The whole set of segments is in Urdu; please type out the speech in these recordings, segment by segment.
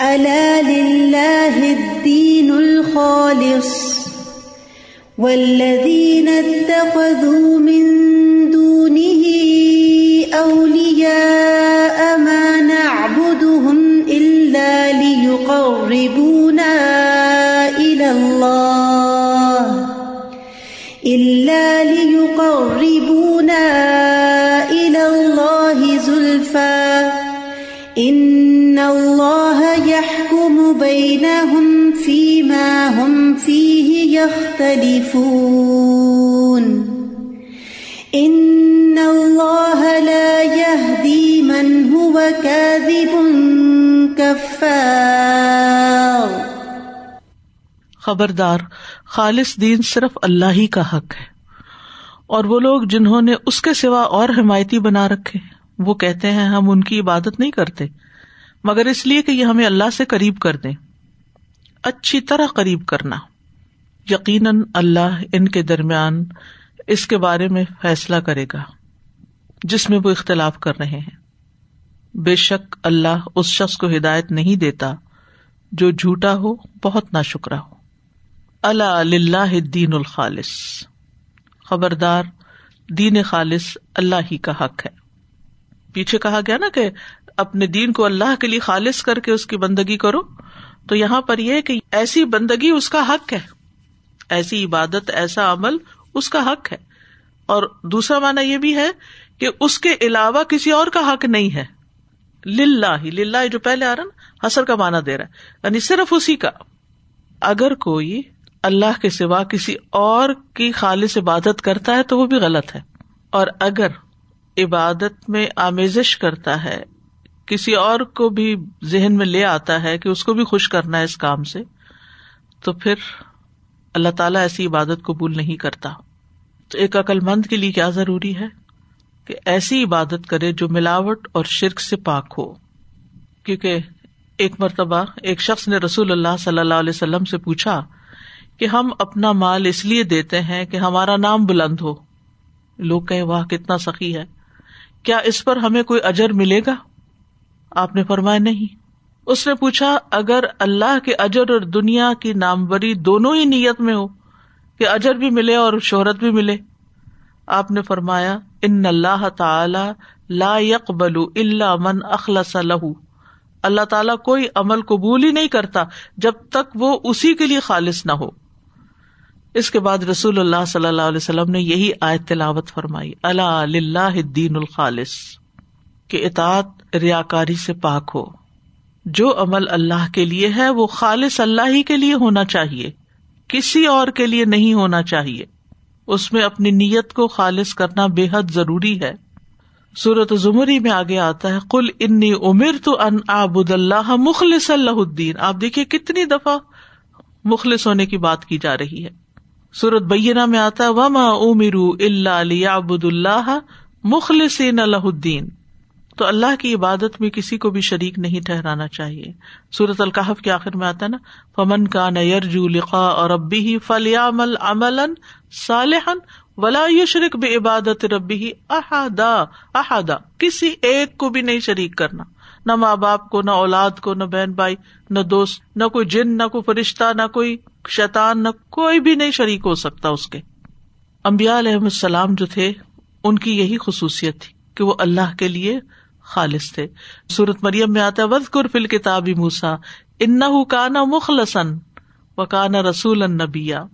الا لله الدين الخالص والذين اتخذوا من يختلفون. إن الله لا يهدي من هو كاذب كفار. خبردار، خالص دین صرف اللہ ہی کا حق ہے۔ اور وہ لوگ جنہوں نے اس کے سوا اور حمایتی بنا رکھے، وہ کہتے ہیں ہم ان کی عبادت نہیں کرتے، مگر اس لیے کہ یہ ہمیں اللہ سے قریب کر دیں۔ اچھی طرح قریب کرنا۔ یقیناً اللہ ان کے درمیان اس کے بارے میں فیصلہ کرے گا، جس میں وہ اختلاف کر رہے ہیں۔ بے شک اللہ اس شخص کو ہدایت نہیں دیتا جو جھوٹا ہو، بہت نا شکرا ہو اللہ دین الخالص۔ خبردار، دین خالص اللہ ہی کا حق ہے۔ پیچھے کہا گیا نا کہ اپنے دین کو اللہ کے لیے خالص کر کے اس کی بندگی کرو، تو یہاں پر یہ کہ ایسی بندگی اس کا حق ہے۔ ایسی عبادت، ایسا عمل اس کا حق ہے۔ اور دوسرا مانا یہ بھی ہے کہ اس کے علاوہ کسی اور کا حق نہیں ہے۔ للہ ہی للہ جو پہلے آ رہا نا حسر کا مانا دے رہا ہے۔ یعنی صرف اسی کا۔ اگر کوئی اللہ کے سوا کسی اور کی خالص عبادت کرتا ہے تو وہ بھی غلط ہے۔ اور اگر عبادت میں آمیزش کرتا ہے، کسی اور کو بھی ذہن میں لے آتا ہے کہ اس کو بھی خوش کرنا ہے اس کام سے، تو پھر اللہ تعالیٰ ایسی عبادت قبول نہیں کرتا۔ تو ایک عقل مند کے لیے کیا ضروری ہے؟ کہ ایسی عبادت کرے جو ملاوٹ اور شرک سے پاک ہو۔ کیونکہ ایک مرتبہ ایک شخص نے رسول اللہ صلی اللہ علیہ وسلم سے پوچھا کہ ہم اپنا مال اس لیے دیتے ہیں کہ ہمارا نام بلند ہو۔ لوگ کہ واہ، کتنا سخی ہے۔ کیا اس پر ہمیں کوئی اجر ملے گا؟ آپ نے فرمایا، نہیں۔ اس نے پوچھا، اگر اللہ کے اجر اور دنیا کی ناموری دونوں ہی نیت میں ہو، کہ اجر بھی ملے اور شہرت بھی ملے؟ آپ نے فرمایا، ان اللہ تعالی لا بلو اللہ من اخلاص لہو اللہ تعالیٰ کوئی عمل قبول ہی نہیں کرتا جب تک وہ اسی کے لیے خالص نہ ہو۔ اس کے بعد رسول اللہ صلی اللہ علیہ وسلم نے یہی آیت تلاوت فرمائی اللہ الدین الخالص کے اطاط ریا کاری سے پاک ہو۔ جو عمل اللہ کے لیے ہے، وہ خالص اللہ ہی کے لیے ہونا چاہیے۔ کسی اور کے لیے نہیں ہونا چاہیے۔ اس میں اپنی نیت کو خالص کرنا بے حد ضروری ہے۔ سورت زمری میں آگے آتا ہے کل انی امر تو ان آبد اللہ مخلص اللہ الدین۔ آپ دیکھیے کتنی دفعہ مخلص ہونے کی بات کی جا رہی ہے۔ سورت بینا میں آتا ہے، وما امیر اللہ علی ابود اللہ مخلصین اللہ الدین تو اللہ کی عبادت میں کسی کو بھی شریک نہیں ٹہرانا چاہیے۔ سورت القحف کے آخر میں آتا نا، فمن کا نیرجو لقا اور ربی ہی فلیام عمل صالحن ولا شرک بے عبادت ربی ہی احدا احدا کسی ایک کو بھی نہیں شریک کرنا۔ نہ ماں باپ کو، نہ اولاد کو، نہ بہن بھائی، نہ دوست، نہ کوئی جن، نہ کوئی فرشتہ، نہ کوئی شیطان، نہ کوئی بھی نہیں شریک ہو سکتا اس کے۔ امبیا علیہ السلام جو تھے، ان کی یہی خصوصیت تھی کہ وہ اللہ کے لیے خالص تھے۔ سورت مریم میں آتا وز فل کتابی موسا ان کانا مخلصن و کانا رسول النبیا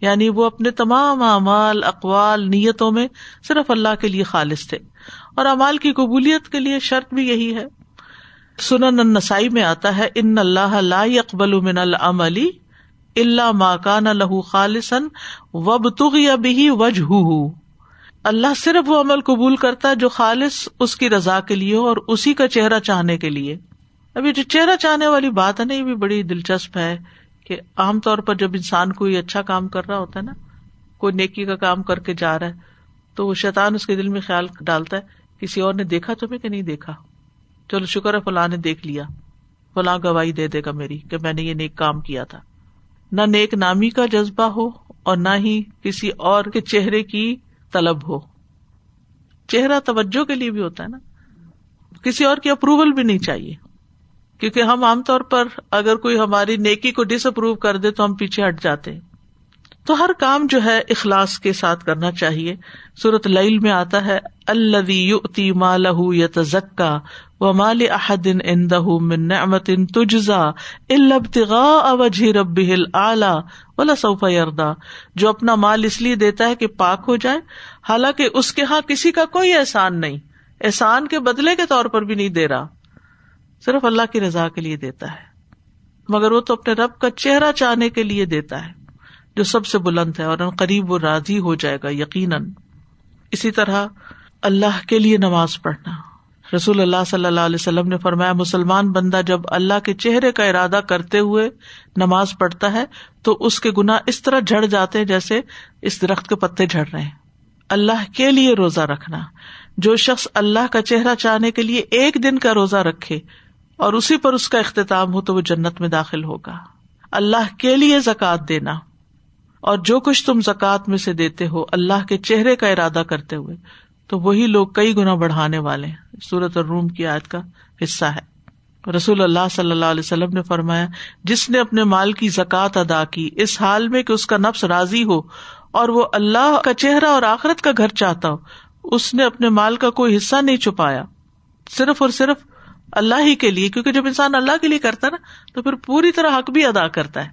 یعنی وہ اپنے تمام اعمال، اقوال، نیتوں میں صرف اللہ کے لیے خالص تھے۔ اور امال کی قبولیت کے لیے شرط بھی یہی ہے۔ سنن النسائی میں آتا ہے، ان اللہ لا اقبال من العملی اللہ ماکان لہو خالصن وب تغی ابھی وجہ اللہ صرف وہ عمل قبول کرتا ہے جو خالص اس کی رضا کے لیے اور اسی کا چہرہ چاہنے کے لیے۔ ابھی جو چہرہ چاہنے والی بات ہے نا، یہ بھی بڑی دلچسپ ہے کہ عام طور پر جب انسان کوئی اچھا کام کر رہا ہوتا ہے نا، کوئی نیکی کا کام کر کے جا رہا ہے، تو وہ شیطان اس کے دل میں خیال ڈالتا ہے، کسی اور نے دیکھا تمہیں کہ نہیں دیکھا؟ چلو شکر ہے فلاں نے دیکھ لیا۔ فلاں گواہی دے دے گا میری کہ میں نے یہ نیک کام کیا تھا۔ نہ نیک نامی کا جذبہ ہو اور نہ ہی کسی اور کے چہرے کی طلب ہو۔ چہرہ توجہ کے لیے بھی ہوتا ہے نا۔ کسی اور کی اپروول بھی نہیں چاہیے۔ کیونکہ ہم عام طور پر اگر کوئی ہماری نیکی کو ڈس اپروو کر دے تو ہم پیچھے ہٹ جاتے ہیں۔ تو ہر کام جو ہے اخلاص کے ساتھ کرنا چاہیے۔ صورت لعل میں آتا ہے اللہ مالہ یتزکا و مال احدن اندہ من نعمت تجزا الابتغاء وجہ ربہ الاعلی ولا سوف یردا۔ جو اپنا مال اس لیے دیتا ہے کہ پاک ہو جائے، حالانکہ اس کے ہاں کسی کا کوئی احسان نہیں۔ احسان کے بدلے کے طور پر بھی نہیں دے رہا۔ صرف اللہ کی رضا کے لیے دیتا ہے۔ مگر وہ تو اپنے رب کا چہرہ چاہنے کے لیے دیتا ہے۔ جو سب سے بلند ہے اور ان قریب وہ راضی ہو جائے گا، یقیناً۔ اسی طرح اللہ کے لیے نماز پڑھنا۔ رسول اللہ صلی اللہ علیہ وسلم نے فرمایا، مسلمان بندہ جب اللہ کے چہرے کا ارادہ کرتے ہوئے نماز پڑھتا ہے، تو اس کے گنا اس طرح جھڑ جاتے ہیں جیسے اس درخت کے پتے جھڑ رہے ہیں۔ اللہ کے لیے روزہ رکھنا۔ جو شخص اللہ کا چہرہ چاہنے کے لیے ایک دن کا روزہ رکھے اور اسی پر اس کا اختتام ہو، تو وہ جنت میں داخل ہوگا۔ اللہ کے لیے زکات دینا۔ اور جو کچھ تم زکات میں سے دیتے ہو اللہ کے چہرے کا ارادہ کرتے ہوئے، تو وہی لوگ کئی گنا بڑھانے والے ہیں۔ سورت اور روم کی آیت کا حصہ ہے۔ رسول اللہ صلی اللہ علیہ وسلم نے فرمایا، جس نے اپنے مال کی زکات ادا کی، اس حال میں کہ اس کا نفس راضی ہو اور وہ اللہ کا چہرہ اور آخرت کا گھر چاہتا ہو، اس نے اپنے مال کا کوئی حصہ نہیں چھپایا۔ صرف اور صرف اللہ ہی کے لیے، کیونکہ جب انسان اللہ کے لیے کرتا نا، تو پھر پوری طرح حق بھی ادا کرتا ہے،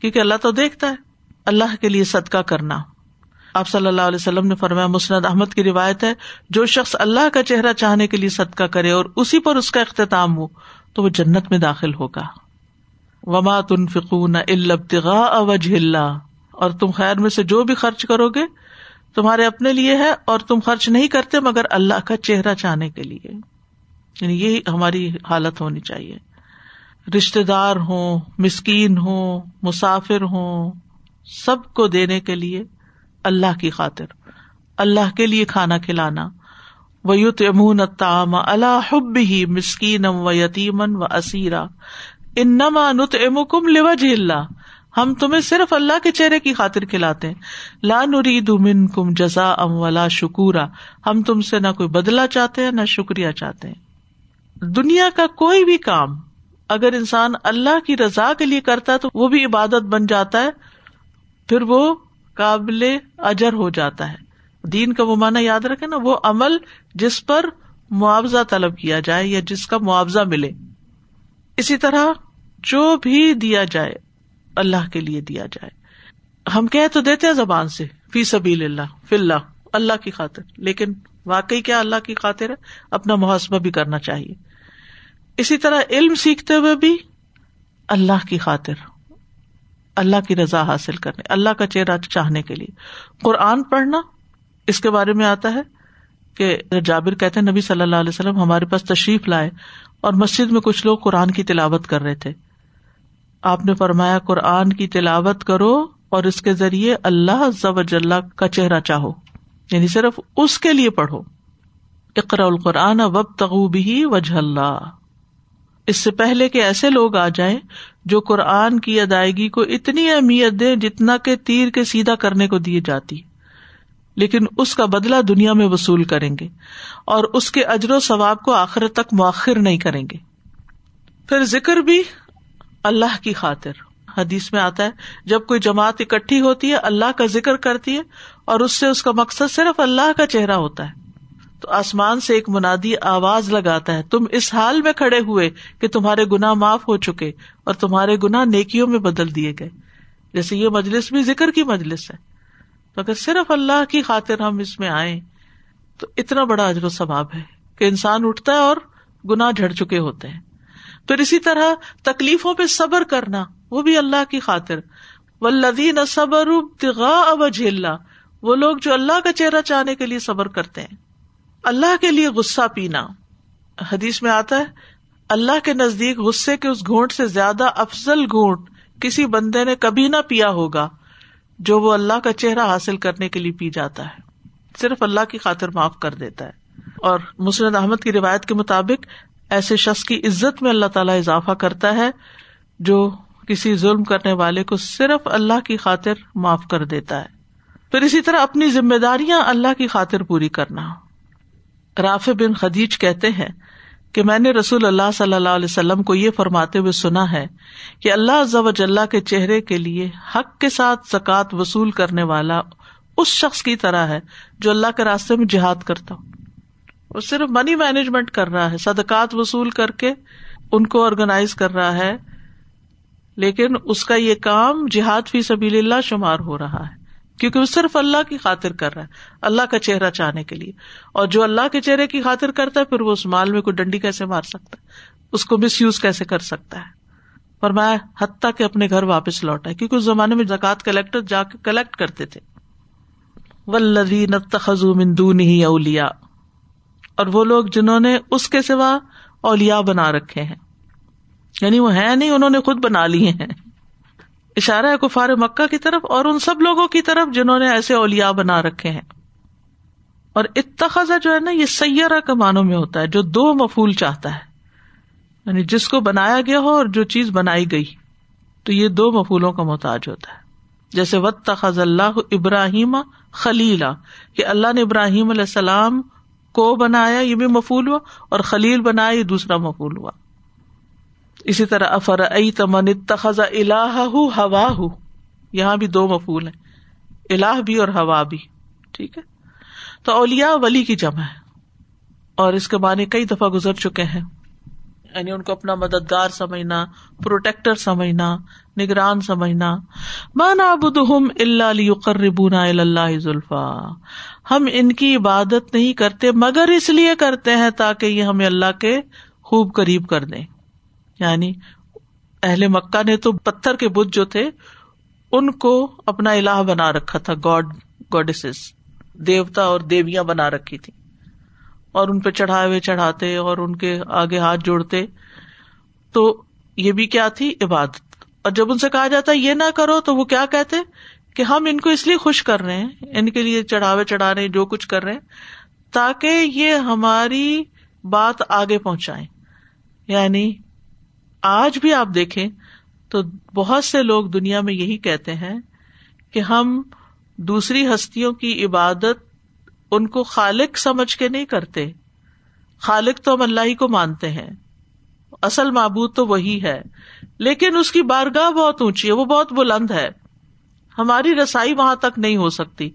کیونکہ اللہ تو دیکھتا ہے۔ اللہ کے لیے صدقہ کرنا۔ آپ صلی اللہ علیہ وسلم نے فرمایا، مسند احمد کی روایت ہے، جو شخص اللہ کا چہرہ چاہنے کے لیے صدقہ کرے اور اسی پر اس کا اختتام ہو، تو وہ جنت میں داخل ہوگا۔ وما تن فکون البتغا اوج اللہ اور تم خیر میں سے جو بھی خرچ کرو گے، تمہارے اپنے لیے ہے اور تم خرچ نہیں کرتے مگر اللہ کا چہرہ چاہنے کے لیے۔ یعنی یہی ہماری حالت ہونی چاہیے۔ رشتے دار ہوں، مسکین ہوں، مسافر ہوں سب کو دینے کے لیے اللہ کی خاطر، اللہ کے لیے کھانا کھلانا۔ ویوت امون تام اللہ حب ہی مسکین و یتیمن و اسیرا ان نما نت ام کم لوج اللہ ہم تمہیں صرف اللہ کے چہرے کی خاطر کھلاتے ہیں۔ لا نرید من کم جزا ام ولا شکورا ہم تم سے نہ کوئی بدلا چاہتے ہیں، نہ شکریہ چاہتے ہیں۔ دنیا کا کوئی بھی کام، اگر انسان اللہ کی رضا کے لیے کرتا ہے تو وہ بھی عبادت بن جاتا ہے۔ پھر وہ قابل اجر ہو جاتا ہے۔ دین کا وہ مانا یاد رکھے نا، وہ عمل جس پر معاوضہ طلب کیا جائے یا جس کا معاوضہ ملے۔ اسی طرح جو بھی دیا جائے، اللہ کے لیے دیا جائے۔ ہم کہ تو دیتے ہیں زبان سے، فی سبیل اللہ، فی اللہ اللہ کی خاطر۔ لیکن واقعی کیا اللہ کی خاطر ہے؟ اپنا محاسبہ بھی کرنا چاہیے۔ اسی طرح علم سیکھتے ہوئے بھی اللہ کی خاطر۔ اللہ کی رضا حاصل کرنے، اللہ کا چہرہ چاہنے کے لیے۔ قرآن پڑھنا اس کے بارے میں آتا ہے کہ جابر کہتے نبی صلی اللہ علیہ وسلم ہمارے پاس تشریف لائے اور مسجد میں کچھ لوگ قرآن کی تلاوت کر رہے تھے۔ آپ نے فرمایا، قرآن کی تلاوت کرو اور اس کے ذریعے اللہ ضب اللہ کا چہرہ چاہو۔ یعنی صرف اس کے لیے پڑھو۔ اقرا القرآن وب تغو بھی وجہ اللہ۔ اس سے پہلے کہ ایسے لوگ آ جائیں جو قرآن کی ادائیگی کو اتنی اہمیت دے جتنا کہ تیر کے سیدھا کرنے کو دیے جاتی۔ لیکن اس کا بدلا دنیا میں وصول کریں گے اور اس کے اجر و ثواب کو آخر تک مؤخر نہیں کریں گے۔ پھر ذکر بھی اللہ کی خاطر۔ حدیث میں آتا ہے، جب کوئی جماعت اکٹھی ہوتی ہے، اللہ کا ذکر کرتی ہے اور اس سے اس کا مقصد صرف اللہ کا چہرہ ہوتا ہے۔ تو آسمان سے ایک منادی آواز لگاتا ہے، تم اس حال میں کھڑے ہوئے کہ تمہارے گنا معاف ہو چکے اور تمہارے گنا نیکیوں میں بدل دیے گئے۔ جیسے یہ مجلس بھی ذکر کی مجلس ہے۔ تو اگر صرف اللہ کی خاطر ہم اس میں آئے تو اتنا بڑا اجر و ثواب ہے کہ انسان اٹھتا ہے اور گنا جھڑ چکے ہوتے ہیں۔ پھر اسی طرح تکلیفوں پہ صبر کرنا، وہ بھی اللہ کی خاطر۔ و لدین صبر اب جھیلنا وہ لوگ جو اللہ کا چہرہ چاہنے کے لیے صبر کرتے ہیں۔ اللہ کے لیے غصہ پینا۔ حدیث میں آتا ہے، اللہ کے نزدیک غصے کے اس گھونٹ سے زیادہ افضل گھونٹ کسی بندے نے کبھی نہ پیا ہوگا، جو وہ اللہ کا چہرہ حاصل کرنے کے لیے پی جاتا ہے۔ صرف اللہ کی خاطر معاف کر دیتا ہے۔ اور مسرد احمد کی روایت کے مطابق ایسے شخص کی عزت میں اللہ تعالیٰ اضافہ کرتا ہے، جو کسی ظلم کرنے والے کو صرف اللہ کی خاطر معاف کر دیتا ہے۔ پھر اسی طرح اپنی ذمہ داریاں اللہ کی خاطر پوری کرنا۔ راف بن خدیج کہتے ہیں کہ میں نے رسول اللہ صلی اللہ علیہ وسلم کو یہ فرماتے ہوئے سنا ہے کہ اللہ ضو اللہ کے چہرے کے لیے حق کے ساتھ زکوٰۃ وصول کرنے والا اس شخص کی طرح ہے جو اللہ کے راستے میں جہاد کرتا ہو وہ صرف منی مینجمنٹ کر رہا ہے، صدقات وصول کر کے ان کو آرگنائز کر رہا ہے، لیکن اس کا یہ کام جہاد فی سبیل اللہ شمار ہو رہا ہے۔ کیونکہ وہ صرف اللہ کی خاطر کر رہا ہے، اللہ کا چہرہ چاہنے کے لیے۔ اور جو اللہ کے چہرے کی خاطر کرتا ہے، پھر وہ اس مال میں کوئی ڈنڈی کیسے مار سکتا ہے؟ اس کو مس یوز کیسے کر سکتا ہے؟ پر میں حتیٰ کے اپنے گھر واپس لوٹا ہے، کیونکہ اس زمانے میں زکات کلیکٹر جا کے کلیکٹ کرتے تھے۔ ولدی مندون ہی اولیا اور وہ لوگ جنہوں نے اس کے سوا اولیا بنا رکھے ہیں۔ یعنی وہ ہے نہیں، انہوں نے خود بنا لیے ہیں۔ اشارہ ہے کفار مکہ کی طرف اور ان سب لوگوں کی طرف جنہوں نے ایسے اولیا بنا رکھے ہیں۔ اور اتخذا جو ہے نا، یہ سیارہ کا معنوں میں ہوتا ہے، جو دو مفول چاہتا ہے۔ یعنی جس کو بنایا گیا ہو اور جو چیز بنائی گئی، تو یہ دو مفولوں کا محتاج ہوتا ہے۔ جیسے وط تخذ اللہ ابراہیم خلیلا کہ اللہ نے ابراہیم علیہ السلام کو بنایا، یہ بھی مفول ہوا، اور خلیل بنایا، یہ دوسرا مفول ہوا۔ اسی طرح افر تمن تخذ اللہ ہوا ہُ یہاں بھی دو مفول ہیں اللہ بھی اور ہوا بھی، ٹھیک ہے؟ تو اولیا ولی کی جمع ہے، اور اس کے معنی کئی دفعہ گزر چکے ہیں یعنی ان کو اپنا مددگار سمجھنا، پروٹیکٹر سمجھنا، نگران سمجھنا۔ مانا بدہم اللہ قربونا اللہ ذلفا ہم ان کی عبادت نہیں کرتے، مگر اس لیے کرتے ہیں تاکہ یہ ہمیں اللہ کے خوب قریب کر دیں۔ یعنی اہل مکہ نے تو پتھر کے بت جو تھے، ان کو اپنا الہ بنا رکھا تھا، گاڈ گوڈیس دیوتا اور دیویاں بنا رکھی تھی اور ان پہ چڑھائے ہوئے چڑھاتے اور ان کے آگے ہاتھ جوڑتے۔ تو یہ بھی کیا تھی؟ عبادت۔ اور جب ان سے کہا جاتا، یہ نہ کرو تو وہ کیا کہتے؟ کہ ہم ان کو اس لیے خوش کر رہے ہیں، ان کے لیے چڑھاوے چڑھا رہے ہیں جو کچھ کر رہے ہیں، تاکہ یہ ہماری بات آگے پہنچائے یعنی آج بھی آپ دیکھیں تو بہت سے لوگ دنیا میں یہی کہتے ہیں کہ ہم دوسری ہستیوں کی عبادت ان کو خالق سمجھ کے نہیں کرتے۔ خالق تو ہم اللہ ہی کو مانتے ہیں۔ اصل معبود تو وہی ہے۔ لیکن اس کی بارگاہ بہت اونچی ہے، وہ بہت بلند ہے۔ ہماری رسائی وہاں تک نہیں ہو سکتی۔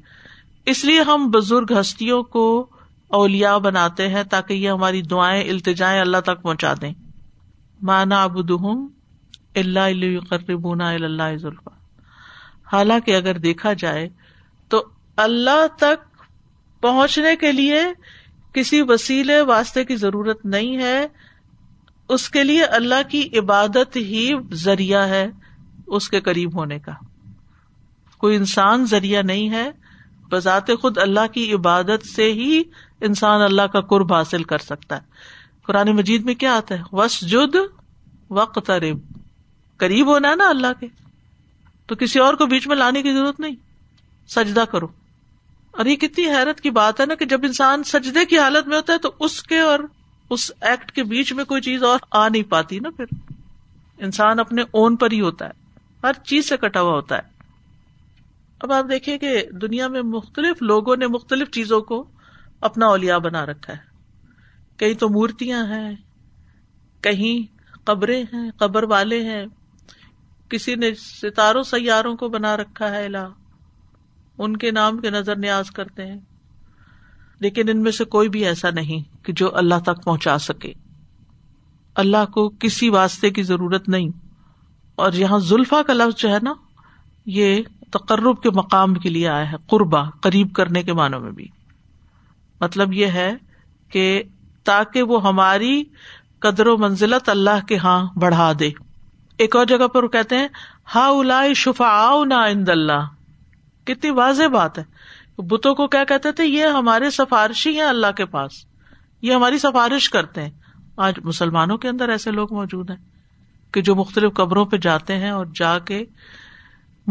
اس لیے ہم بزرگ ہستیوں کو اولیا بناتے ہیں تاکہ یہ ہماری دعائیں، التجائیں اللہ تک پہنچا دیں۔ مانا ابود اللہ قربونا اللہ ذلفا حالانکہ اگر دیکھا جائے تو اللہ تک پہنچنے کے لیے کسی وسیلے واسطے کی ضرورت نہیں ہے۔ اس کے لیے اللہ کی عبادت ہی ذریعہ ہے اس کے قریب ہونے کا۔ کوئی انسان ذریعہ نہیں ہے، بذات خود اللہ کی عبادت سے ہی انسان اللہ کا قرب حاصل کر سکتا ہے۔ قرآن مجید میں کیا آتا ہے؟ وس جد وقت قریب ہونا ہے نا اللہ کے۔ تو کسی اور کو بیچ میں لانے کی ضرورت نہیں۔ سجدہ کرو۔ اور یہ کتنی حیرت کی بات ہے نا کہ جب انسان سجدے کی حالت میں ہوتا ہے تو اس کے اور اس ایکٹ کے بیچ میں کوئی چیز اور آ نہیں پاتی نا پھر۔ انسان اپنے اون پر ہی ہوتا ہے۔ ہر چیز سے کٹا ہوا ہوتا ہے۔ اب آپ دیکھیں کہ دنیا میں مختلف لوگوں نے مختلف چیزوں کو اپنا اولیا بنا رکھا ہے۔ کہیں تو مورتیاں ہیں، کہیں قبریں ہیں، قبر والے ہیں۔ کسی نے ستاروں سیاروں کو بنا رکھا ہے الہ۔ ان کے نام کے نظر نیاز کرتے ہیں۔ لیکن ان میں سے کوئی بھی ایسا نہیں کہ جو اللہ تک پہنچا سکے۔ اللہ کو کسی واسطے کی ضرورت نہیں۔ اور یہاں زلفا کا لفظ جو ہے نا، یہ تقرب کے مقام کے لیے آیا ہے قربا قریب کرنے کے معنوں میں بھی۔ مطلب یہ ہے کہ تاکہ وہ ہماری قدر و منزلت اللہ کے ہاں بڑھا دے۔ ایک اور جگہ پر وہ کہتے ہیں ہا الا شفا نا اند اللہ۔ کتنی واضح بات ہے۔ بتوں کو کیا کہتے تھے؟ یہ ہمارے سفارشی ہیں اللہ کے پاس۔ یہ ہماری سفارش کرتے ہیں۔ آج مسلمانوں کے اندر ایسے لوگ موجود ہیں کہ جو مختلف قبروں پہ جاتے ہیں اور جا کے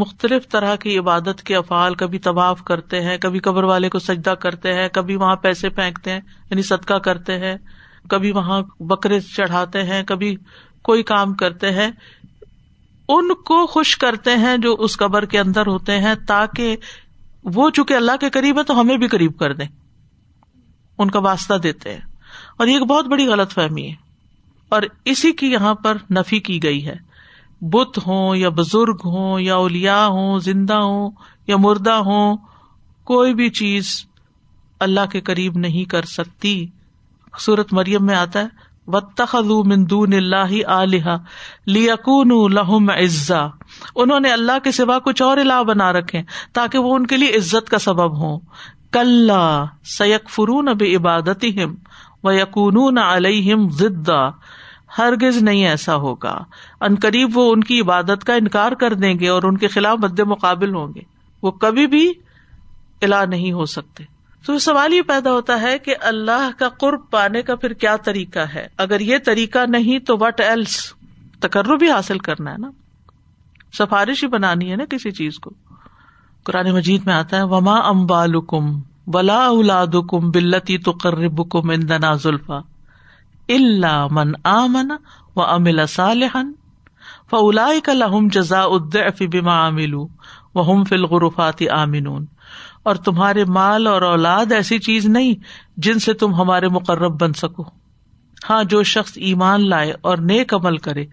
مختلف طرح کی عبادت کے افعال کبھی طباف کرتے ہیں، کبھی قبر والے کو سجدہ کرتے ہیں، کبھی وہاں پیسے پھینکتے ہیں یعنی صدقہ کرتے ہیں، کبھی وہاں بکرے چڑھاتے ہیں، کبھی کوئی کام کرتے ہیں۔ ان کو خوش کرتے ہیں جو اس قبر کے اندر ہوتے ہیں تاکہ وہ چونکہ اللہ کے قریب ہے تو ہمیں بھی قریب کر دیں۔ ان کا واسطہ دیتے ہیں۔ اور یہ ایک بہت بڑی غلط فہمی ہے۔ اور اسی کی یہاں پر نفی کی گئی ہے۔ بت ہوں یا بزرگ ہوں یا اولیا ہوں، زندہ ہوں یا مردہ ہوں، کوئی بھی چیز اللہ کے قریب نہیں کر سکتی۔ سورت مریم میں آتا ہے مندون اللہ علیہ لیکون لہم عزا انہوں نے اللہ کے سوا کچھ اور الہ بنا رکھے تاکہ وہ ان کے لیے عزت کا سبب ہوں۔ کل سیک فرون اب عبادت و یقون علیہم ضدا۔ ہرگز نہیں ایسا ہوگا۔ ان قریب وہ ان کی عبادت کا انکار کر دیں گے اور ان کے خلاف مد مقابل ہوں گے۔ وہ کبھی بھی الا نہیں ہو سکتے۔ تو سوال یہ پیدا ہوتا ہے کہ اللہ کا قرب پانے کا پھر کیا طریقہ ہے؟ اگر یہ طریقہ نہیں تو وٹ ایلس تکر بھی حاصل کرنا ہے نا۔ سفارش ہی بنانی ہے نا کسی چیز کو۔ قرآن مجید میں آتا ہے، وما امبالکم ولا اولاد کم بلتی تو قرب کم اندنا زلفا اللہ من آمن و امل صالحن فلا لہم جزا ادف بما عامل و ہم فل غرفات آمنون۔ اور تمہارے مال اور اولاد ایسی چیز نہیں جن سے تم ہمارے مقرب بن سکو۔ ہاں جو شخص ایمان لائے اور نیک عمل کرے،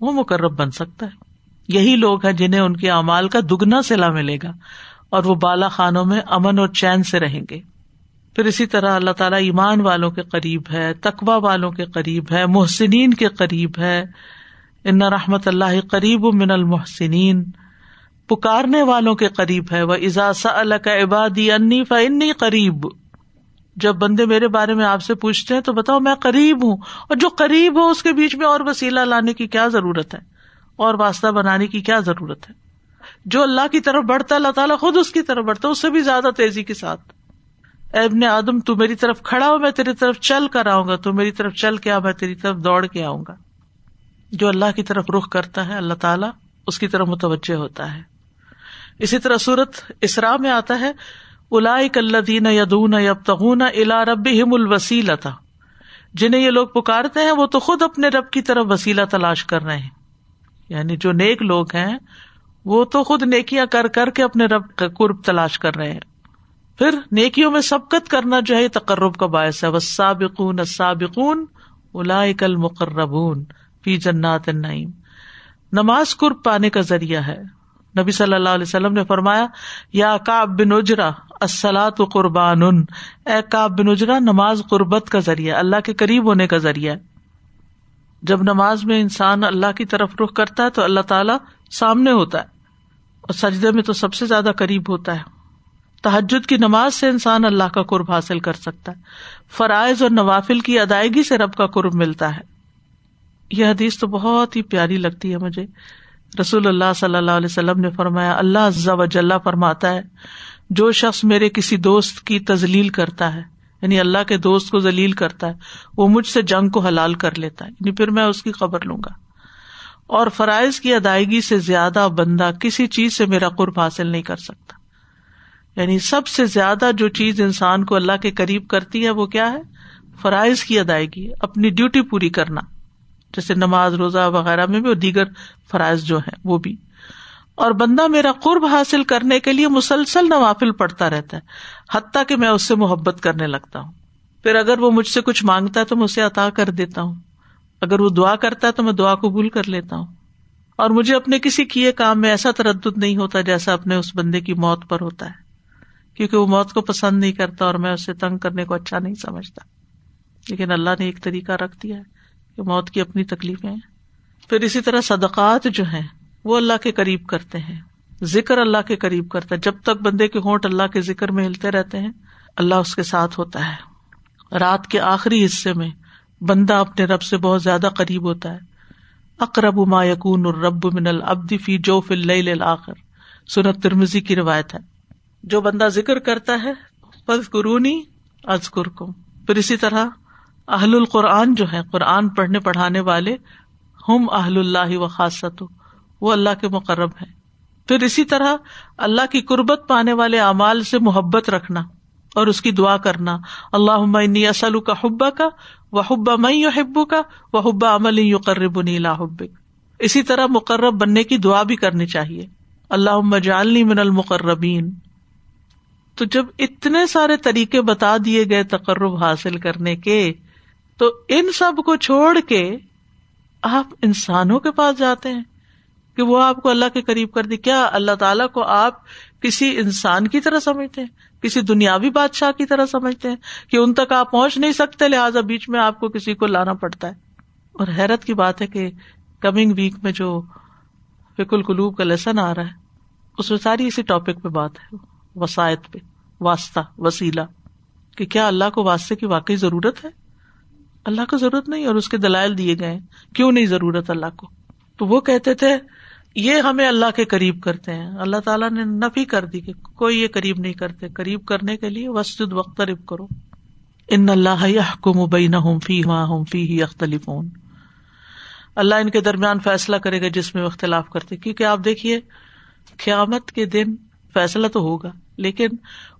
وہ مقرب بن سکتا ہے۔ یہی لوگ ہیں جنہیں ان کے اعمال کا دگنا سلا ملے گا اور وہ بالا خانوں میں امن اور چین سے رہیں گے۔ پھر اسی طرح اللہ تعالیٰ ایمان والوں کے قریب ہے تقوا والوں کے قریب ہے، محسنین کے قریب ہے۔ ان رحمت اللہ قریب من المحسنین۔ پکارنے والوں کے قریب ہے۔ وہ ازاسا اللہ کا عبادی انی فنی قریب جب بندے میرے بارے میں آپ سے پوچھتے ہیں تو بتاؤ میں قریب ہوں۔ اور جو قریب ہو اس کے بیچ میں اور وسیلہ لانے کی کیا ضرورت ہے؟ اور واسطہ بنانے کی کیا ضرورت ہے؟ جو اللہ کی طرف بڑھتا ہے، اللہ تعالیٰ خود اس کی طرف بڑھتا ہے، اس سے بھی زیادہ تیزی کے ساتھ۔ ابن آدم، تو میری طرف کھڑا ہو، میں تیری طرف چل کر آؤں گا۔ تو میری طرف چل کے آ، میں تیری طرف دوڑ کے آؤں گا۔ جو اللہ کی طرف رخ کرتا ہے، اللہ تعالیٰ اس کی طرف متوجہ ہوتا ہے۔ اسی طرح صورت اسرا میں آتا ہے الا کلین یدون یب تغون الا رب ہم الوسیلتا جنہیں یہ لوگ پکارتے ہیں، وہ تو خود اپنے رب کی طرف وسیلہ تلاش کر رہے ہیں۔ یعنی جو نیک لوگ ہیں، وہ تو خود نیکیاں کر کر کے اپنے رب کا قرب تلاش کر رہے ہیں۔ پھر نیکیوں میں سبقت کرنا جو ہے تقرب کا باعث ہے۔ وسابقون سابقون الا کل مقربون فی جنات النعیم۔ نماز قرب پانے کا ذریعہ ہے۔ نبی صلی اللہ علیہ وسلم نے فرمایا، یا کاب بن اجرا السلاۃ قربان اے کاب بن اجرا، نماز قربت کا ذریعہ اللہ کے قریب ہونے کا ذریعہ جب نماز میں انسان اللہ کی طرف رخ کرتا ہے تو اللہ تعالیٰ سامنے ہوتا ہے اور سجدے میں تو سب سے زیادہ قریب ہوتا ہے۔ تحجد کی نماز سے انسان اللہ کا قرب حاصل کر سکتا ہے۔ فرائض اور نوافل کی ادائیگی سے رب کا قرب ملتا ہے۔ یہ حدیث تو بہت ہی پیاری لگتی ہے مجھے۔ رسول اللہ صلی اللہ علیہ وسلم نے فرمایا، اللہ جل فرماتا ہے، جو شخص میرے کسی دوست کی تزلیل کرتا ہے یعنی اللہ کے دوست کو ذلیل کرتا ہے، وہ مجھ سے جنگ کو حلال کر لیتا ہے۔ یعنی پھر میں اس کی خبر لوں گا۔ اور فرائض کی ادائیگی سے زیادہ بندہ کسی چیز سے میرا قرب حاصل نہیں کر سکتا۔ یعنی سب سے زیادہ جو چیز انسان کو اللہ کے قریب کرتی ہے وہ کیا ہے؟ فرائض کی ادائیگی، اپنی ڈیوٹی پوری کرنا۔ جیسے نماز، روزہ وغیرہ میں بھی اور دیگر فرائض جو ہے وہ بھی۔ اور بندہ میرا قرب حاصل کرنے کے لیے مسلسل نوافل پڑتا رہتا ہے، حتیٰ کہ میں اس سے محبت کرنے لگتا ہوں۔ پھر اگر وہ مجھ سے کچھ مانگتا ہے تو میں اسے عطا کر دیتا ہوں۔ اگر وہ دعا کرتا ہے تو میں دعا قبول کر لیتا ہوں۔ اور مجھے اپنے کسی کیے کام میں ایسا تردد نہیں ہوتا جیسا اپنے اس بندے کی موت پر ہوتا ہے۔ کیونکہ وہ موت کو پسند نہیں کرتا اور میں اسے تنگ کرنے کو اچھا نہیں سمجھتا۔ لیکن اللہ نے ایک طریقہ رکھ دیا ہے کہ موت کی اپنی تکلیفیں ہیں۔ پھر اسی طرح صدقات جو ہیں، وہ اللہ کے قریب کرتے ہیں۔ ذکر اللہ کے قریب کرتا ہے۔ جب تک بندے کے ہونٹ اللہ کے ذکر میں ہلتے رہتے ہیں، اللہ اس کے ساتھ ہوتا ہے۔ رات کے آخری حصے میں بندہ اپنے رب سے بہت زیادہ قریب ہوتا ہے۔ اقرب ما یقون رب من العبد فی جو فل آخر سنت ترمزی کی روایت ہے۔ جو بندہ ذکر کرتا ہے پز قرونی ازکر کو پھر اسی طرح اہل القرآن جو ہے، قرآن پڑھنے پڑھانے والے ہم اہل اللہ و خاصت وہ اللہ کے مقرب ہے پھر اسی طرح اللہ کی قربت پانے والے اعمال سے محبت رکھنا اور اس کی دعا کرنا۔ اللہ اسلو کا حبا کا وہ حبا میں حبو کا وہ حبا عمل یو قرب اسی طرح مقرب بننے کی دعا بھی کرنی چاہیے۔ اللہ جالنی من المقربین۔ تو جب اتنے سارے طریقے بتا دیے گئے تقرب حاصل کرنے کے، تو ان سب کو چھوڑ کے آپ انسانوں کے پاس جاتے ہیں کہ وہ آپ کو اللہ کے قریب کر دی کیا اللہ تعالیٰ کو آپ کسی انسان کی طرح سمجھتے ہیں؟ کسی دنیاوی بادشاہ کی طرح سمجھتے ہیں کہ ان تک آپ پہنچ نہیں سکتے، لہٰذا بیچ میں آپ کو کسی کو لانا پڑتا ہے۔ اور حیرت کی بات ہے کہ کمنگ ویک میں جو فک القلوب کا لیسن آ رہا ہے، اس میں ساری اسی ٹاپک پہ بات ہے۔ وسائط پہ، واسطہ، وسیلہ، کہ کیا اللہ کو واسطے کی واقعی ضرورت ہے؟ اللہ کو ضرورت نہیں اور اس کے دلائل دیے گئے کیوں نہیں ضرورت اللہ کو؟ تو وہ کہتے تھے، یہ ہمیں اللہ کے قریب کرتے ہیں۔ اللہ تعالیٰ نے نفی کر دی کہ کوئی یہ قریب نہیں کرتے۔ قریب کرنے کے لیے وسجد وقت کرو۔ ان اللہ مبینہ ہوں فی ہوں فی ہی اختلف اللہ ان کے درمیان فیصلہ کرے گا جس میں اختلاف کرتے کیونکہ آپ دیکھیے، قیامت کے دن فیصلہ تو ہوگا۔ لیکن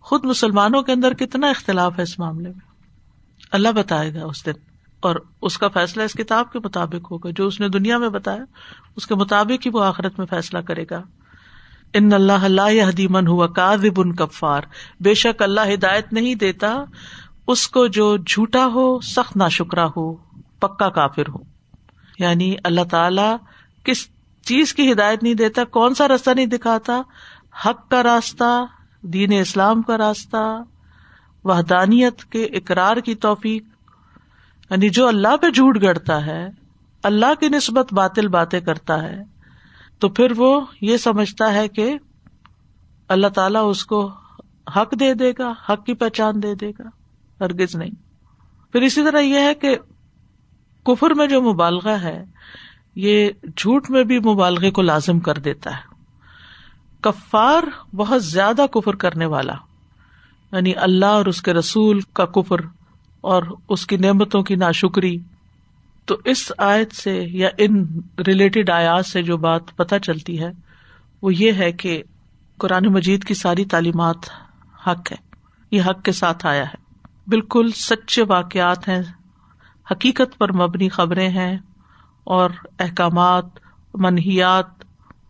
خود مسلمانوں کے اندر کتنا اختلاف ہے اس معاملے میں؟ اللہ بتائے گا اس دن، اور اس کا فیصلہ اس کتاب کے مطابق ہوگا، جو اس نے دنیا میں بتایا، اس کے مطابق ہی وہ آخرت میں فیصلہ کرے گا۔ ان اللہ اللہ حدیمن ہوا کاذب ان کفار، بے شک اللہ ہدایت نہیں دیتا اس کو جو جھوٹا ہو، سخت نا شکرا ہو، پکا کافر ہو۔ یعنی اللہ تعالی کس چیز کی ہدایت نہیں دیتا، کون سا راستہ نہیں دکھاتا، حق کا راستہ دین اسلام کا راستہ، وحدانیت کے اقرار کی توفیق یعنی جو اللہ پہ جھوٹ گڑتا ہے، اللہ کی نسبت باطل باتیں کرتا ہے، تو پھر وہ یہ سمجھتا ہے کہ اللہ تعالیٰ اس کو حق دے دے گا، حق کی پہچان دے دے گا، ہرگز نہیں۔ پھر اسی طرح یہ ہے کہ کفر میں جو مبالغہ ہے، یہ جھوٹ میں بھی مبالغے کو لازم کر دیتا ہے۔ کفار بہت زیادہ کفر کرنے والا یعنی اللہ اور اس کے رسول کا کفر اور اس کی نعمتوں کی ناشکری۔ تو اس آیت سے یا ان ریلیٹڈ آیات سے جو بات پتہ چلتی ہے، وہ یہ ہے کہ قرآن مجید کی ساری تعلیمات حق ہے یہ حق کے ساتھ آیا ہے۔ بالکل سچے واقعات ہیں، حقیقت پر مبنی خبریں ہیں اور احکامات منحیات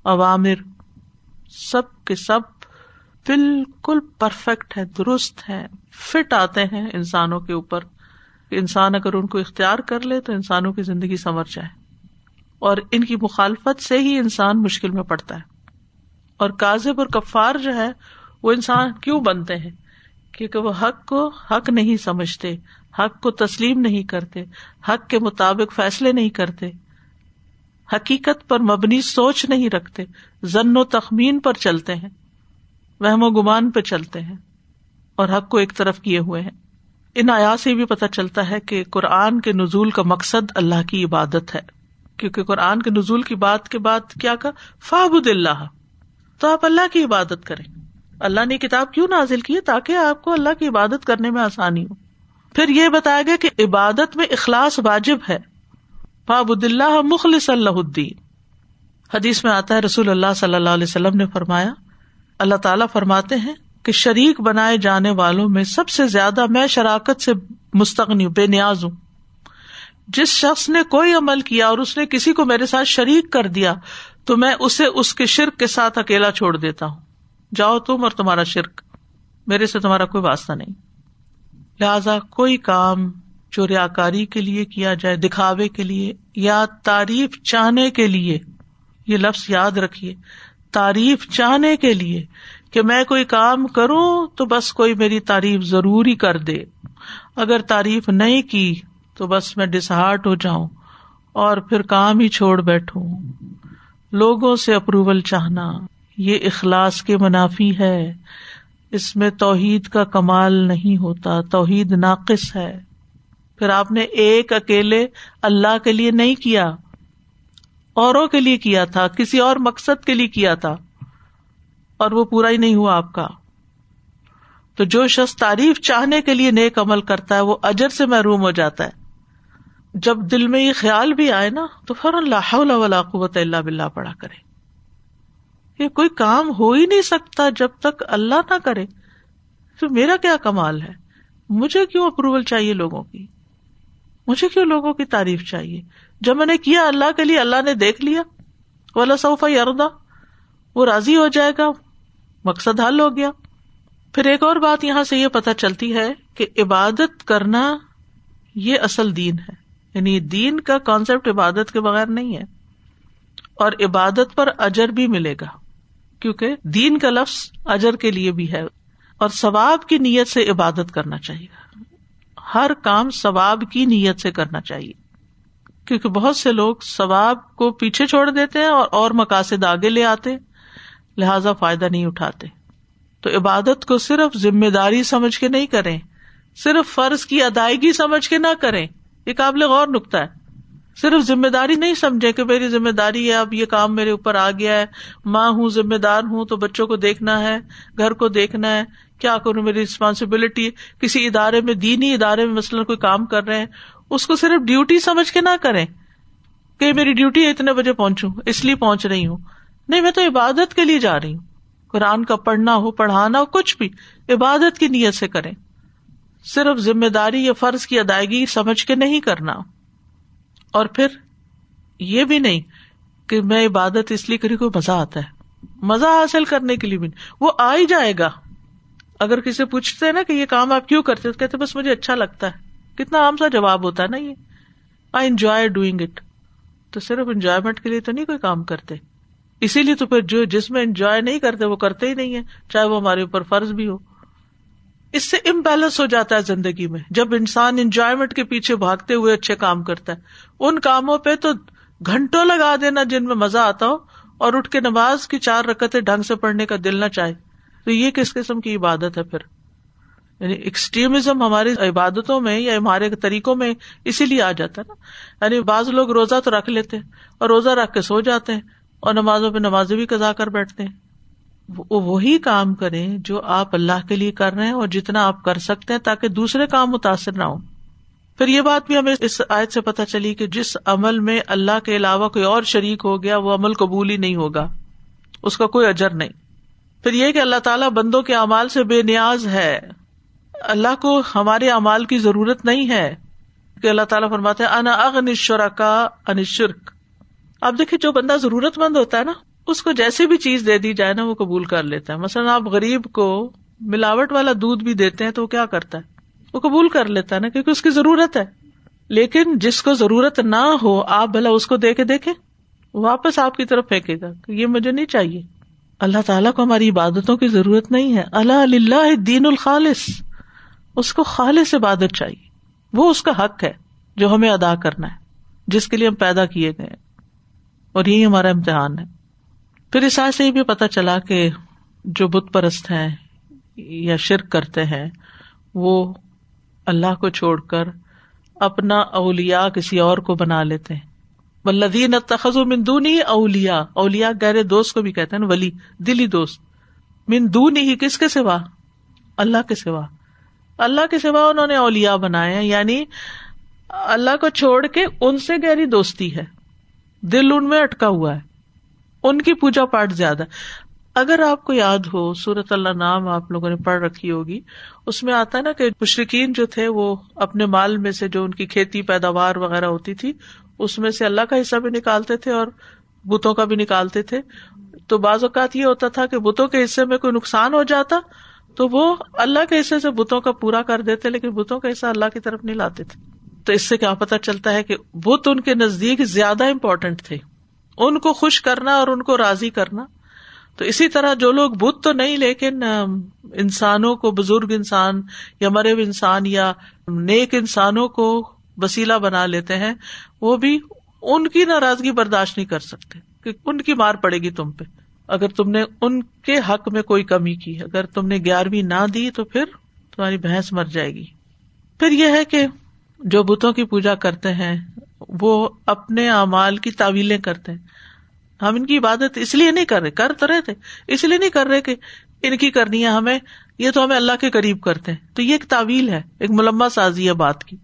عوامر سب کے سب بالکل پرفیکٹ ہے درست ہے فٹ آتے ہیں انسانوں کے اوپر۔ انسان اگر ان کو اختیار کر لے تو انسانوں کی زندگی سنور جائے۔ اور ان کی مخالفت سے ہی انسان مشکل میں پڑتا ہے۔ اور کاذب اور کفار جو ہے، وہ انسان کیوں بنتے ہیں؟ کیونکہ وہ حق کو حق نہیں سمجھتے، حق کو تسلیم نہیں کرتے، حق کے مطابق فیصلے نہیں کرتے۔ حقیقت پر مبنی سوچ نہیں رکھتے زن و تخمین پر چلتے ہیں، وہم و گمان پہ چلتے ہیں، اور حق کو ایک طرف کیے ہوئے ہیں۔ ان آیا سے بھی پتہ چلتا ہے کہ قرآن کے نزول کا مقصد اللہ کی عبادت ہے۔ کیونکہ قرآن کے نزول کی بات کے بعد کیا کہ فابد اللہ، تو آپ اللہ کی عبادت کریں۔ اللہ نے کتاب کیوں نازل کی تاکہ آپ کو اللہ کی عبادت کرنے میں آسانی ہو۔ پھر یہ بتایا گیا کہ عبادت میں اخلاص واجب ہے۔ فابد اللہ مخلص اللہ الدین۔ حدیث میں آتا ہے، رسول اللہ صلی اللہ علیہ وسلم نے فرمایا، اللہ تعالیٰ فرماتے ہیں کہ شریک بنائے جانے والوں میں سب سے زیادہ میں شراکت سے مستغنی بے نیاز ہوں۔ جس شخص نے کوئی عمل کیا اور اس نے کسی کو میرے ساتھ شریک کر دیا، تو میں اسے اس کے شرک کے ساتھ اکیلا چھوڑ دیتا ہوں۔ جاؤ تم اور تمہارا شرک، میرے سے تمہارا کوئی واسطہ نہیں۔ لہذا کوئی کام جو ریا کاری کے لیے کیا جائے، دکھاوے کے لیے یا تعریف چاہنے کے لیے؟ یہ لفظ یاد رکھیے۔ تعریف چاہنے کے لیے کہ میں کوئی کام کروں تو بس کوئی میری تعریف ضروری کر دے۔ اگر تعریف نہیں کی تو بس میں ڈسہارٹ ہو جاؤں اور پھر کام ہی چھوڑ بیٹھوں۔ لوگوں سے اپروول چاہنا، یہ اخلاص کے منافی ہے۔ اس میں توحید کا کمال نہیں ہوتا، توحید ناقص ہے۔ پھر آپ نے ایک اکیلے اللہ کے لیے نہیں کیا، اوروں کے لیے کیا تھا، کسی اور مقصد کے لیے کیا تھا، اور وہ پورا ہی نہیں ہوا آپ کا۔ تو جو شخص تعریف چاہنے کے لیے نیک عمل کرتا ہے، وہ اجر سے محروم ہو جاتا ہے۔ جب دل میں یہ خیال بھی آئے نا، تو فوراً اللہ قوت اللہ بلّہ پڑا کرے۔ یہ کوئی کام ہو ہی نہیں سکتا جب تک اللہ نہ کرے۔ پھر میرا کیا کمال ہے؟ مجھے کیوں اپروول چاہیے لوگوں کی؟ مجھے کیوں لوگوں کی تعریف چاہیے؟ جب میں نے کیا اللہ کے لیے، اللہ نے دیکھ لیا۔ ولا صوفا یاردا وہ راضی ہو جائے گا۔ مقصد حل ہو گیا۔ پھر ایک اور بات یہاں سے یہ پتا چلتی ہے کہ عبادت کرنا یہ اصل دین ہے۔ یعنی دین کا کانسیپٹ عبادت کے بغیر نہیں ہے۔ اور عبادت پر اجر بھی ملے گا۔ کیونکہ دین کا لفظ اجر کے لیے بھی ہے۔ اور ثواب کی نیت سے عبادت کرنا چاہیے۔ ہر کام ثواب کی نیت سے کرنا چاہیے۔ کیونکہ بہت سے لوگ ثواب کو پیچھے چھوڑ دیتے ہیں اور اور مقاصد آگے لے آتے لہذا فائدہ نہیں اٹھاتے۔ تو عبادت کو صرف ذمہ داری سمجھ کے نہیں کریں، صرف فرض کی ادائیگی سمجھ کے نہ کریں۔ یہ قابل غور نکتا ہے۔ صرف ذمہ داری نہیں سمجھے کہ میری ذمہ داری ہے، اب یہ کام میرے اوپر آ گیا ہے۔ ماں ہوں، ذمہ دار ہوں، تو بچوں کو دیکھنا ہے، گھر کو دیکھنا ہے۔ کیا کروں میری ریسپانسبلٹی کسی ادارے میں، دینی ادارے میں مثلاً کوئی کام کر رہے ہیں، اس کو صرف ڈیوٹی سمجھ کے نہ کریں کہ میری ڈیوٹی ہے، اتنے بجے پہنچوں، اس لیے پہنچ رہی ہوں۔ نہیں، میں تو عبادت کے لیے جا رہی ہوں۔ قرآن کا پڑھنا ہو، پڑھانا ہو، کچھ بھی عبادت کی نیت سے کریں۔ صرف ذمہ داری یا فرض کی ادائیگی سمجھ کے نہیں کرنا۔ اور پھر یہ بھی نہیں کہ میں عبادت اس لیے کری، کوئی مزہ آتا ہے۔ مزہ حاصل کرنے کے لیے بھی نہیں۔ وہ آ ہی جائے گا۔ اگر کسی پوچھتے نا کہ یہ کام آپ کیوں کرتے کہتے بس مجھے اچھا لگتا ہے۔ کتنا عام سا جواب ہوتا ہے نا یہ۔ آئی انجوائے ڈوئنگ اٹ تو صرف انجوائےمنٹ کے لیے تو نہیں کوئی کام کرتے۔ اسی لیے تو پھر جو جس میں انجوائے نہیں کرتے، وہ کرتے ہی نہیں ہے چاہے وہ ہمارے اوپر فرض بھی ہو۔ اس سے امبیلنس ہو جاتا ہے زندگی میں۔ جب انسان انجوائےمنٹ کے پیچھے بھاگتے ہوئے اچھے کام کرتا ہے، ان کاموں پہ تو گھنٹوں لگا دینا جن میں مزہ آتا ہو، اور اٹھ کے نماز کی چار رکتے ڈھنگ سے پڑھنے کا دل نہ چاہے۔ تو یہ کس قسم کی عبادت ہے پھر؟ یعنی ایکسٹریمزم ہماری عبادتوں میں یا ہمارے طریقوں میں اسی لیے آ جاتا ہے نا؟ یعنی بعض لوگ روزہ تو رکھ لیتے اور روزہ رکھ کے سو جاتے ہیں اور نمازوں پہ نمازیں بھی کزا کر بیٹھتے ہیں۔ وہ وہی کام کریں جو آپ اللہ کے لیے کر رہے ہیں اور جتنا آپ کر سکتے ہیں تاکہ دوسرے کام متاثر نہ ہو پھر یہ بات بھی ہمیں اس آیت سے پتہ چلی کہ جس عمل میں اللہ کے علاوہ کوئی اور شریک ہو گیا وہ عمل قبول ہی نہیں ہوگا۔ اس کا کوئی اجر نہیں۔ پھر یہ کہ اللہ تعالیٰ بندوں کے اعمال سے بے نیاز ہے۔ اللہ کو ہمارے اعمال کی ضرورت نہیں ہے۔ کہ اللہ تعالیٰ فرماتے انا اغنشرا کا انشرک اب دیکھیے جو بندہ ضرورت مند ہوتا ہے نا، اس کو جیسی بھی چیز دے دی جائے نا، وہ قبول کر لیتا ہے۔ مثلاً آپ غریب کو ملاوٹ والا دودھ بھی دیتے ہیں تو وہ کیا کرتا ہے؟ وہ قبول کر لیتا ہے نا، کیونکہ اس کی ضرورت ہے۔ لیکن جس کو ضرورت نہ ہو، آپ بھلا اس کو دے کے دیکھے واپس آپ کی طرف پھینکے گا یہ مجھے نہیں چاہیے۔ اللہ تعالیٰ کو ہماری عبادتوں کی ضرورت نہیں ہے۔ اللہ اللہ دین الخالص۔ اس کو خالص عبادت چاہیے۔ وہ اس کا حق ہے جو ہمیں ادا کرنا ہے، جس کے لیے ہم پیدا کیے گئے اور یہی ہمارا امتحان ہے۔ پھر اس سے یہ بھی پتا چلا کہ جو بت پرست ہیں یا شرک کرتے ہیں، وہ اللہ کو چھوڑ کر اپنا اولیا کسی اور کو بنا لیتے ہیں۔ ولدین تخذ مندونی اولیا اولیا گہرے دوست کو بھی کہتے ہیں ولی، دلی دوست۔ مندونی ہی کس کے سوا؟ اللہ کے سوا۔ اللہ کے سوا انہوں نے اولیا بنائے ہیں یعنی اللہ کو چھوڑ کے ان سے گہری دوستی ہے۔ دل ان میں اٹکا ہوا ہے۔ ان کی پوجا پاٹ زیادہ۔ اگر آپ کو یاد ہو سورت اللہ نام آپ لوگوں نے پڑھ رکھی ہوگی، اس میں آتا ہے نا کہ مشرقین جو تھے، وہ اپنے مال میں سے جو ان کی کھیتی پیداوار وغیرہ ہوتی تھی، اس میں سے اللہ کا حصہ بھی نکالتے تھے اور بتوں کا بھی نکالتے تھے۔ تو بعض اوقات یہ ہوتا تھا کہ بتوں کے حصے میں کوئی نقصان ہو جاتا، تو وہ اللہ کے حصے سے بتوں کا پورا کر دیتے، لیکن بتوں کا حصہ اللہ کی طرف نہیں لاتے تھے۔ تو اس سے کیا پتا چلتا ہے کہ بت ان کے نزدیک زیادہ امپورٹینٹ تھے۔ ان کو خوش کرنا اور ان کو راضی کرنا۔ تو اسی طرح جو لوگ بدھ تو نہیں، لیکن انسانوں کو، بزرگ انسان یا مرے انسان یا نیک انسانوں کو وسیلہ بنا لیتے ہیں، وہ بھی ان کی ناراضگی برداشت نہیں کر سکتے، کہ ان کی مار پڑے گی تم پہ۔ اگر تم نے ان کے حق میں کوئی کمی کی، اگر تم نے گیارہویں نہ دی تو پھر تمہاری بھینس مر جائے گی۔ پھر یہ ہے کہ جو بتوں کی پوجا کرتے ہیں، وہ اپنے اعمال کی تعویلیں کرتے ہیں۔ ہم ان کی عبادت اس لیے نہیں کر رہے، کر تو رہے تھے، اس لیے نہیں کر رہے کہ ان کی کرنی ہے ہمیں، یہ تو ہمیں اللہ کے قریب کرتے ہیں۔ تو یہ ایک تعویل ہے، ایک ملما سازی ہے بات کی۔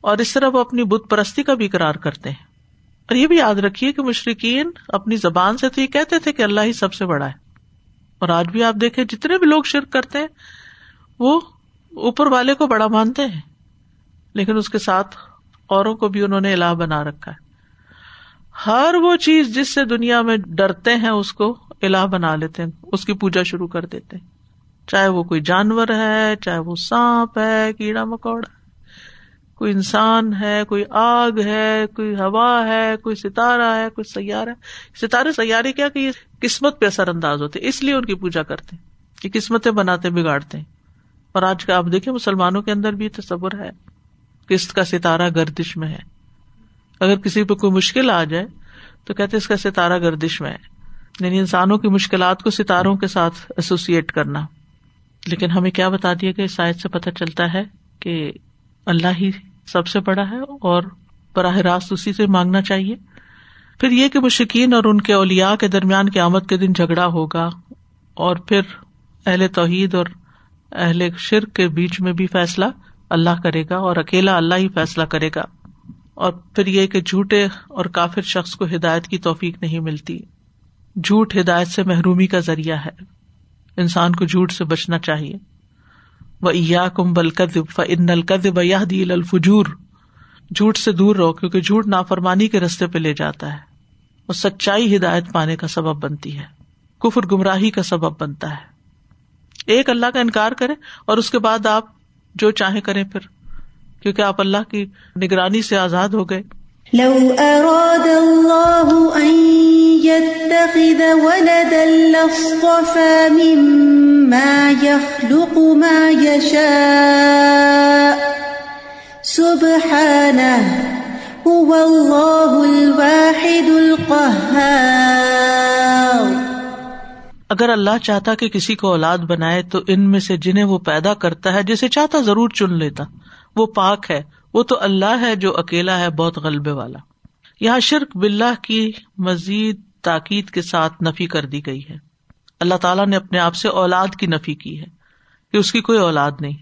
اور اس طرح وہ اپنی بت پرستی کا بھی اقرار کرتے ہیں۔ اور یہ بھی یاد رکھیے کہ مشرقین اپنی زبان سے تو یہ کہتے تھے کہ اللہ ہی سب سے بڑا ہے۔ اور آج بھی آپ دیکھیں، جتنے بھی لوگ شرک کرتے ہیں، وہ اوپر والے کو بڑا مانتے ہیں۔ لیکن اس کے ساتھ اوروں کو بھی انہوں نے الہ بنا رکھا ہے۔ ہر وہ چیز جس سے دنیا میں ڈرتے ہیں اس کو الہ بنا لیتے ہیں، اس کی پوجا شروع کر دیتے ہیں۔ چاہے وہ کوئی جانور ہے، چاہے وہ سانپ ہے، کیڑا مکوڑا۔ کوئی انسان ہے، کوئی آگ ہے، کوئی ہوا ہے، کوئی ستارہ ہے، کوئی سیارہ۔ ہے ستارے، سیارے کیا کہ یہ قسمت پہ اثر انداز ہوتے اس لیے ان کی پوجا کرتے ہیں یہ قسمتیں بناتے، بگاڑتے ہیں۔ اور آج کا آپ دیکھیں، مسلمانوں کے اندر بھی تصور ہے، قسط کا ستارہ گردش میں ہے۔ اگر کسی پہ کوئی مشکل آ جائے تو کہتے اس کا ستارہ گردش میں ہے۔ یعنی انسانوں کی مشکلات کو ستاروں کے ساتھ ایسوسیٹ کرنا۔ لیکن ہمیں کیا بتا دیا کہ شاید سے پتہ چلتا ہے کہ اللہ ہی سب سے بڑا ہے اور براہ راست اسی سے مانگنا چاہیے۔ پھر یہ کہ مشکین اور ان کے اولیا کے درمیان قیامت کے دن جھگڑا ہوگا اور پھر اہل توحید اور اہل شرک کے بیچ میں بھی فیصلہ اللہ کرے گا اور اکیلا اللہ ہی فیصلہ کرے گا۔ اور پھر یہ کہ جھوٹے اور کافر شخص کو ہدایت کی توفیق نہیں ملتی۔ جھوٹ ہدایت سے محرومی کا ذریعہ ہے۔ انسان کو جھوٹ سے بچنا چاہیے۔ وہ کم بل قدب ان القدب یا دل الفجور۔ جھوٹ سے دور رہو، کیونکہ جھوٹ نافرمانی کے رستے پہ لے جاتا ہے۔ اور سچائی ہدایت پانے کا سبب بنتی ہے۔ کفر گمراہی کا سبب بنتا ہے۔ ایک اللہ کا انکار کرے اور اس کے بعد آپ جو چاہیں کریں پھر۔ کیونکہ آپ اللہ کی نگرانی سے آزاد ہو گئے۔ لو اراد اللہ ان يتخذ ولدا لاصطفى مما يخلق ما يشاء سبحانه هو الله الواحد القهار اگر اللہ چاہتا کہ کسی کو اولاد بنائے تو ان میں سے جنہیں وہ پیدا کرتا ہے جسے چاہتا ضرور چن لیتا۔ وہ پاک ہے، وہ تو اللہ ہے جو اکیلا ہے، بہت غلبے والا۔ یہاں شرک بلّہ کی مزید تاکید کے ساتھ نفی کر دی گئی ہے۔ اللہ تعالیٰ نے اپنے آپ سے اولاد کی نفی کی ہے کہ اس کی کوئی اولاد نہیں،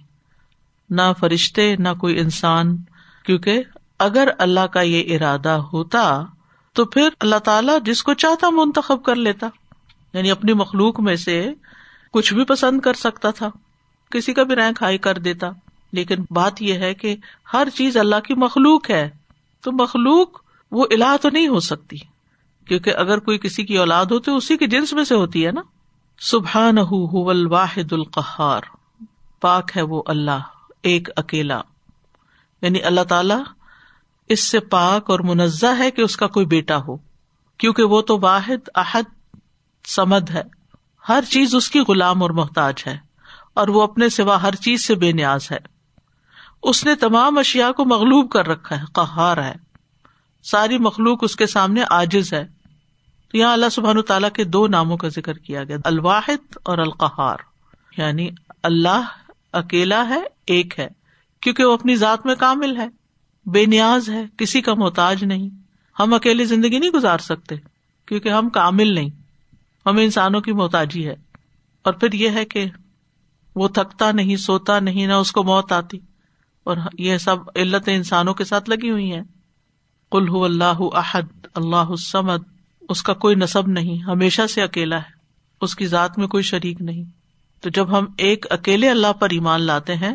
نہ فرشتے، نہ کوئی انسان۔ کیونکہ اگر اللہ کا یہ ارادہ ہوتا تو پھر اللہ تعالیٰ جس کو چاہتا منتخب کر لیتا۔ یعنی اپنی مخلوق میں سے کچھ بھی پسند کر سکتا تھا، کسی کا بھی رینک ہائی کر دیتا۔ لیکن بات یہ ہے کہ ہر چیز اللہ کی مخلوق ہے، تو مخلوق وہ الہ تو نہیں ہو سکتی۔ کیونکہ اگر کوئی کسی کی اولاد ہو تو اسی کے جنس میں سے ہوتی ہے نا۔ سبحان واحد القہار۔ پاک ہے وہ اللہ، ایک اکیلا۔ یعنی اللہ تعالی اس سے پاک اور منزہ ہے کہ اس کا کوئی بیٹا ہو۔ کیونکہ وہ تو واحد، احد، سمد ہے۔ ہر چیز اس کی غلام اور محتاج ہے اور وہ اپنے سوا ہر چیز سے بے نیاز ہے۔ اس نے تمام اشیا کو مغلوب کر رکھا ہے، قہار ہے۔ ساری مخلوق اس کے سامنے آجز ہے۔ تو یہاں اللہ سبحان تعالیٰ کے دو ناموں کا ذکر کیا گیا، الواحد اور القہار۔ یعنی اللہ اکیلا ہے، ایک ہے، کیونکہ وہ اپنی ذات میں کامل ہے۔ بے نیاز ہے، کسی کا محتاج نہیں۔ ہم اکیلی زندگی نہیں گزار سکتے، کیونکہ ہم کامل نہیں۔ ہمیں انسانوں کی محتاجی ہے۔ اور پھر یہ ہے کہ وہ تھکتا نہیں، سوتا نہیں، نہ اس کو موت آتی۔ اور یہ سب علت انسانوں کے ساتھ لگی ہوئی ہیں۔ کل اللہ احد، اللہ سمد اس کا کوئی نصب نہیں، ہمیشہ سے اکیلا ہے، اس کی ذات میں کوئی شریک نہیں۔ تو جب ہم ایک اکیلے اللہ پر ایمان لاتے ہیں،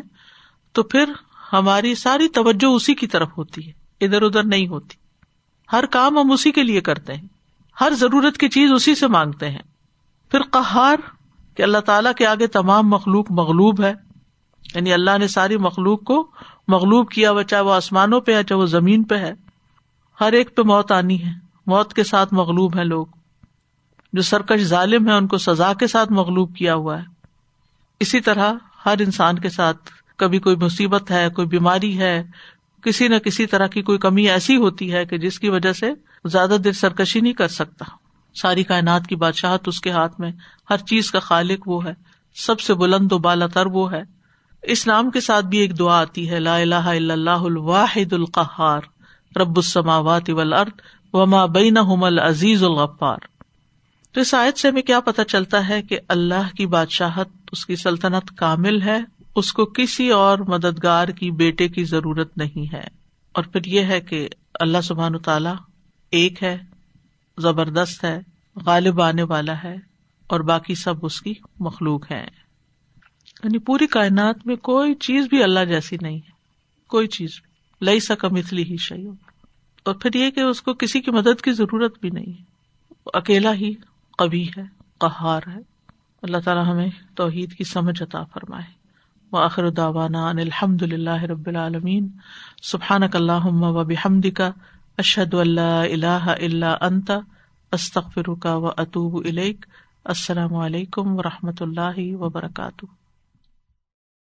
تو پھر ہماری ساری توجہ اسی کی طرف ہوتی ہے، ادھر ادھر نہیں ہوتی۔ ہر کام ہم اسی کے لیے کرتے ہیں، ہر ضرورت کی چیز اسی سے مانگتے ہیں۔ پھر قہار کہ اللہ تعالیٰ کے آگے تمام مخلوق مغلوب ہے یعنی اللہ نے ساری مخلوق کو مغلوب کیا ہوا، چاہے وہ آسمانوں پہ ہے، چاہے وہ زمین پہ ہے۔ ہر ایک پہ موت آنی ہے۔ موت کے ساتھ مغلوب ہے لوگ۔ جو سرکش ظالم ہے ان کو سزا کے ساتھ مغلوب کیا ہوا ہے۔ اسی طرح ہر انسان کے ساتھ کبھی کوئی مصیبت ہے، کوئی بیماری ہے، کسی نہ کسی طرح کی کوئی کمی ایسی ہوتی ہے کہ جس کی وجہ سے زیادہ دیر سرکشی نہیں کر سکتا۔ ساری کائنات کی بادشاہت اس کے ہاتھ میں، ہر چیز کا خالق وہ ہے۔ سب سے بلند و بالا تر وہ ہے۔ اس نام کے ساتھ بھی ایک دعا آتی ہے، لا الہ الا اللہ الواحد القہار، رب السماوات والارض، وما بینہم العزیز الغفار۔ تو اس آیت سے ہمیں کیا پتا چلتا ہے کہ اللہ کی بادشاہت، اس کی سلطنت کامل ہے، اس کو کسی اور مددگار کی بیٹے کی ضرورت نہیں ہے۔ اور پھر یہ ہے کہ اللہ سبحان تعالی ایک ہے، زبردست ہے، غالب آنے والا ہے، اور باقی سب اس کی مخلوق ہے یعنی پوری کائنات میں کوئی چیز بھی اللہ جیسی نہیں ہے۔ کوئی چیز بھی۔ لئی سکا مثلی ہی شعی اور پھر یہ کہ اس کو کسی کی مدد کی ضرورت بھی نہیں۔ ہے اکیلا ہی کبھی ہے، قہار ہے۔ اللہ تعالیٰ ہمیں توحید کی سمجھ عطا فرمائے۔ و آخر داوانا ان الحمد اللہ رب العالمین۔ سبحان اللہ و بحمد کا اشد اللہ اللہ اللہ انتا استخر کا و اطوب السلام علیکم و رحمۃ اللہ وبرکاتہ۔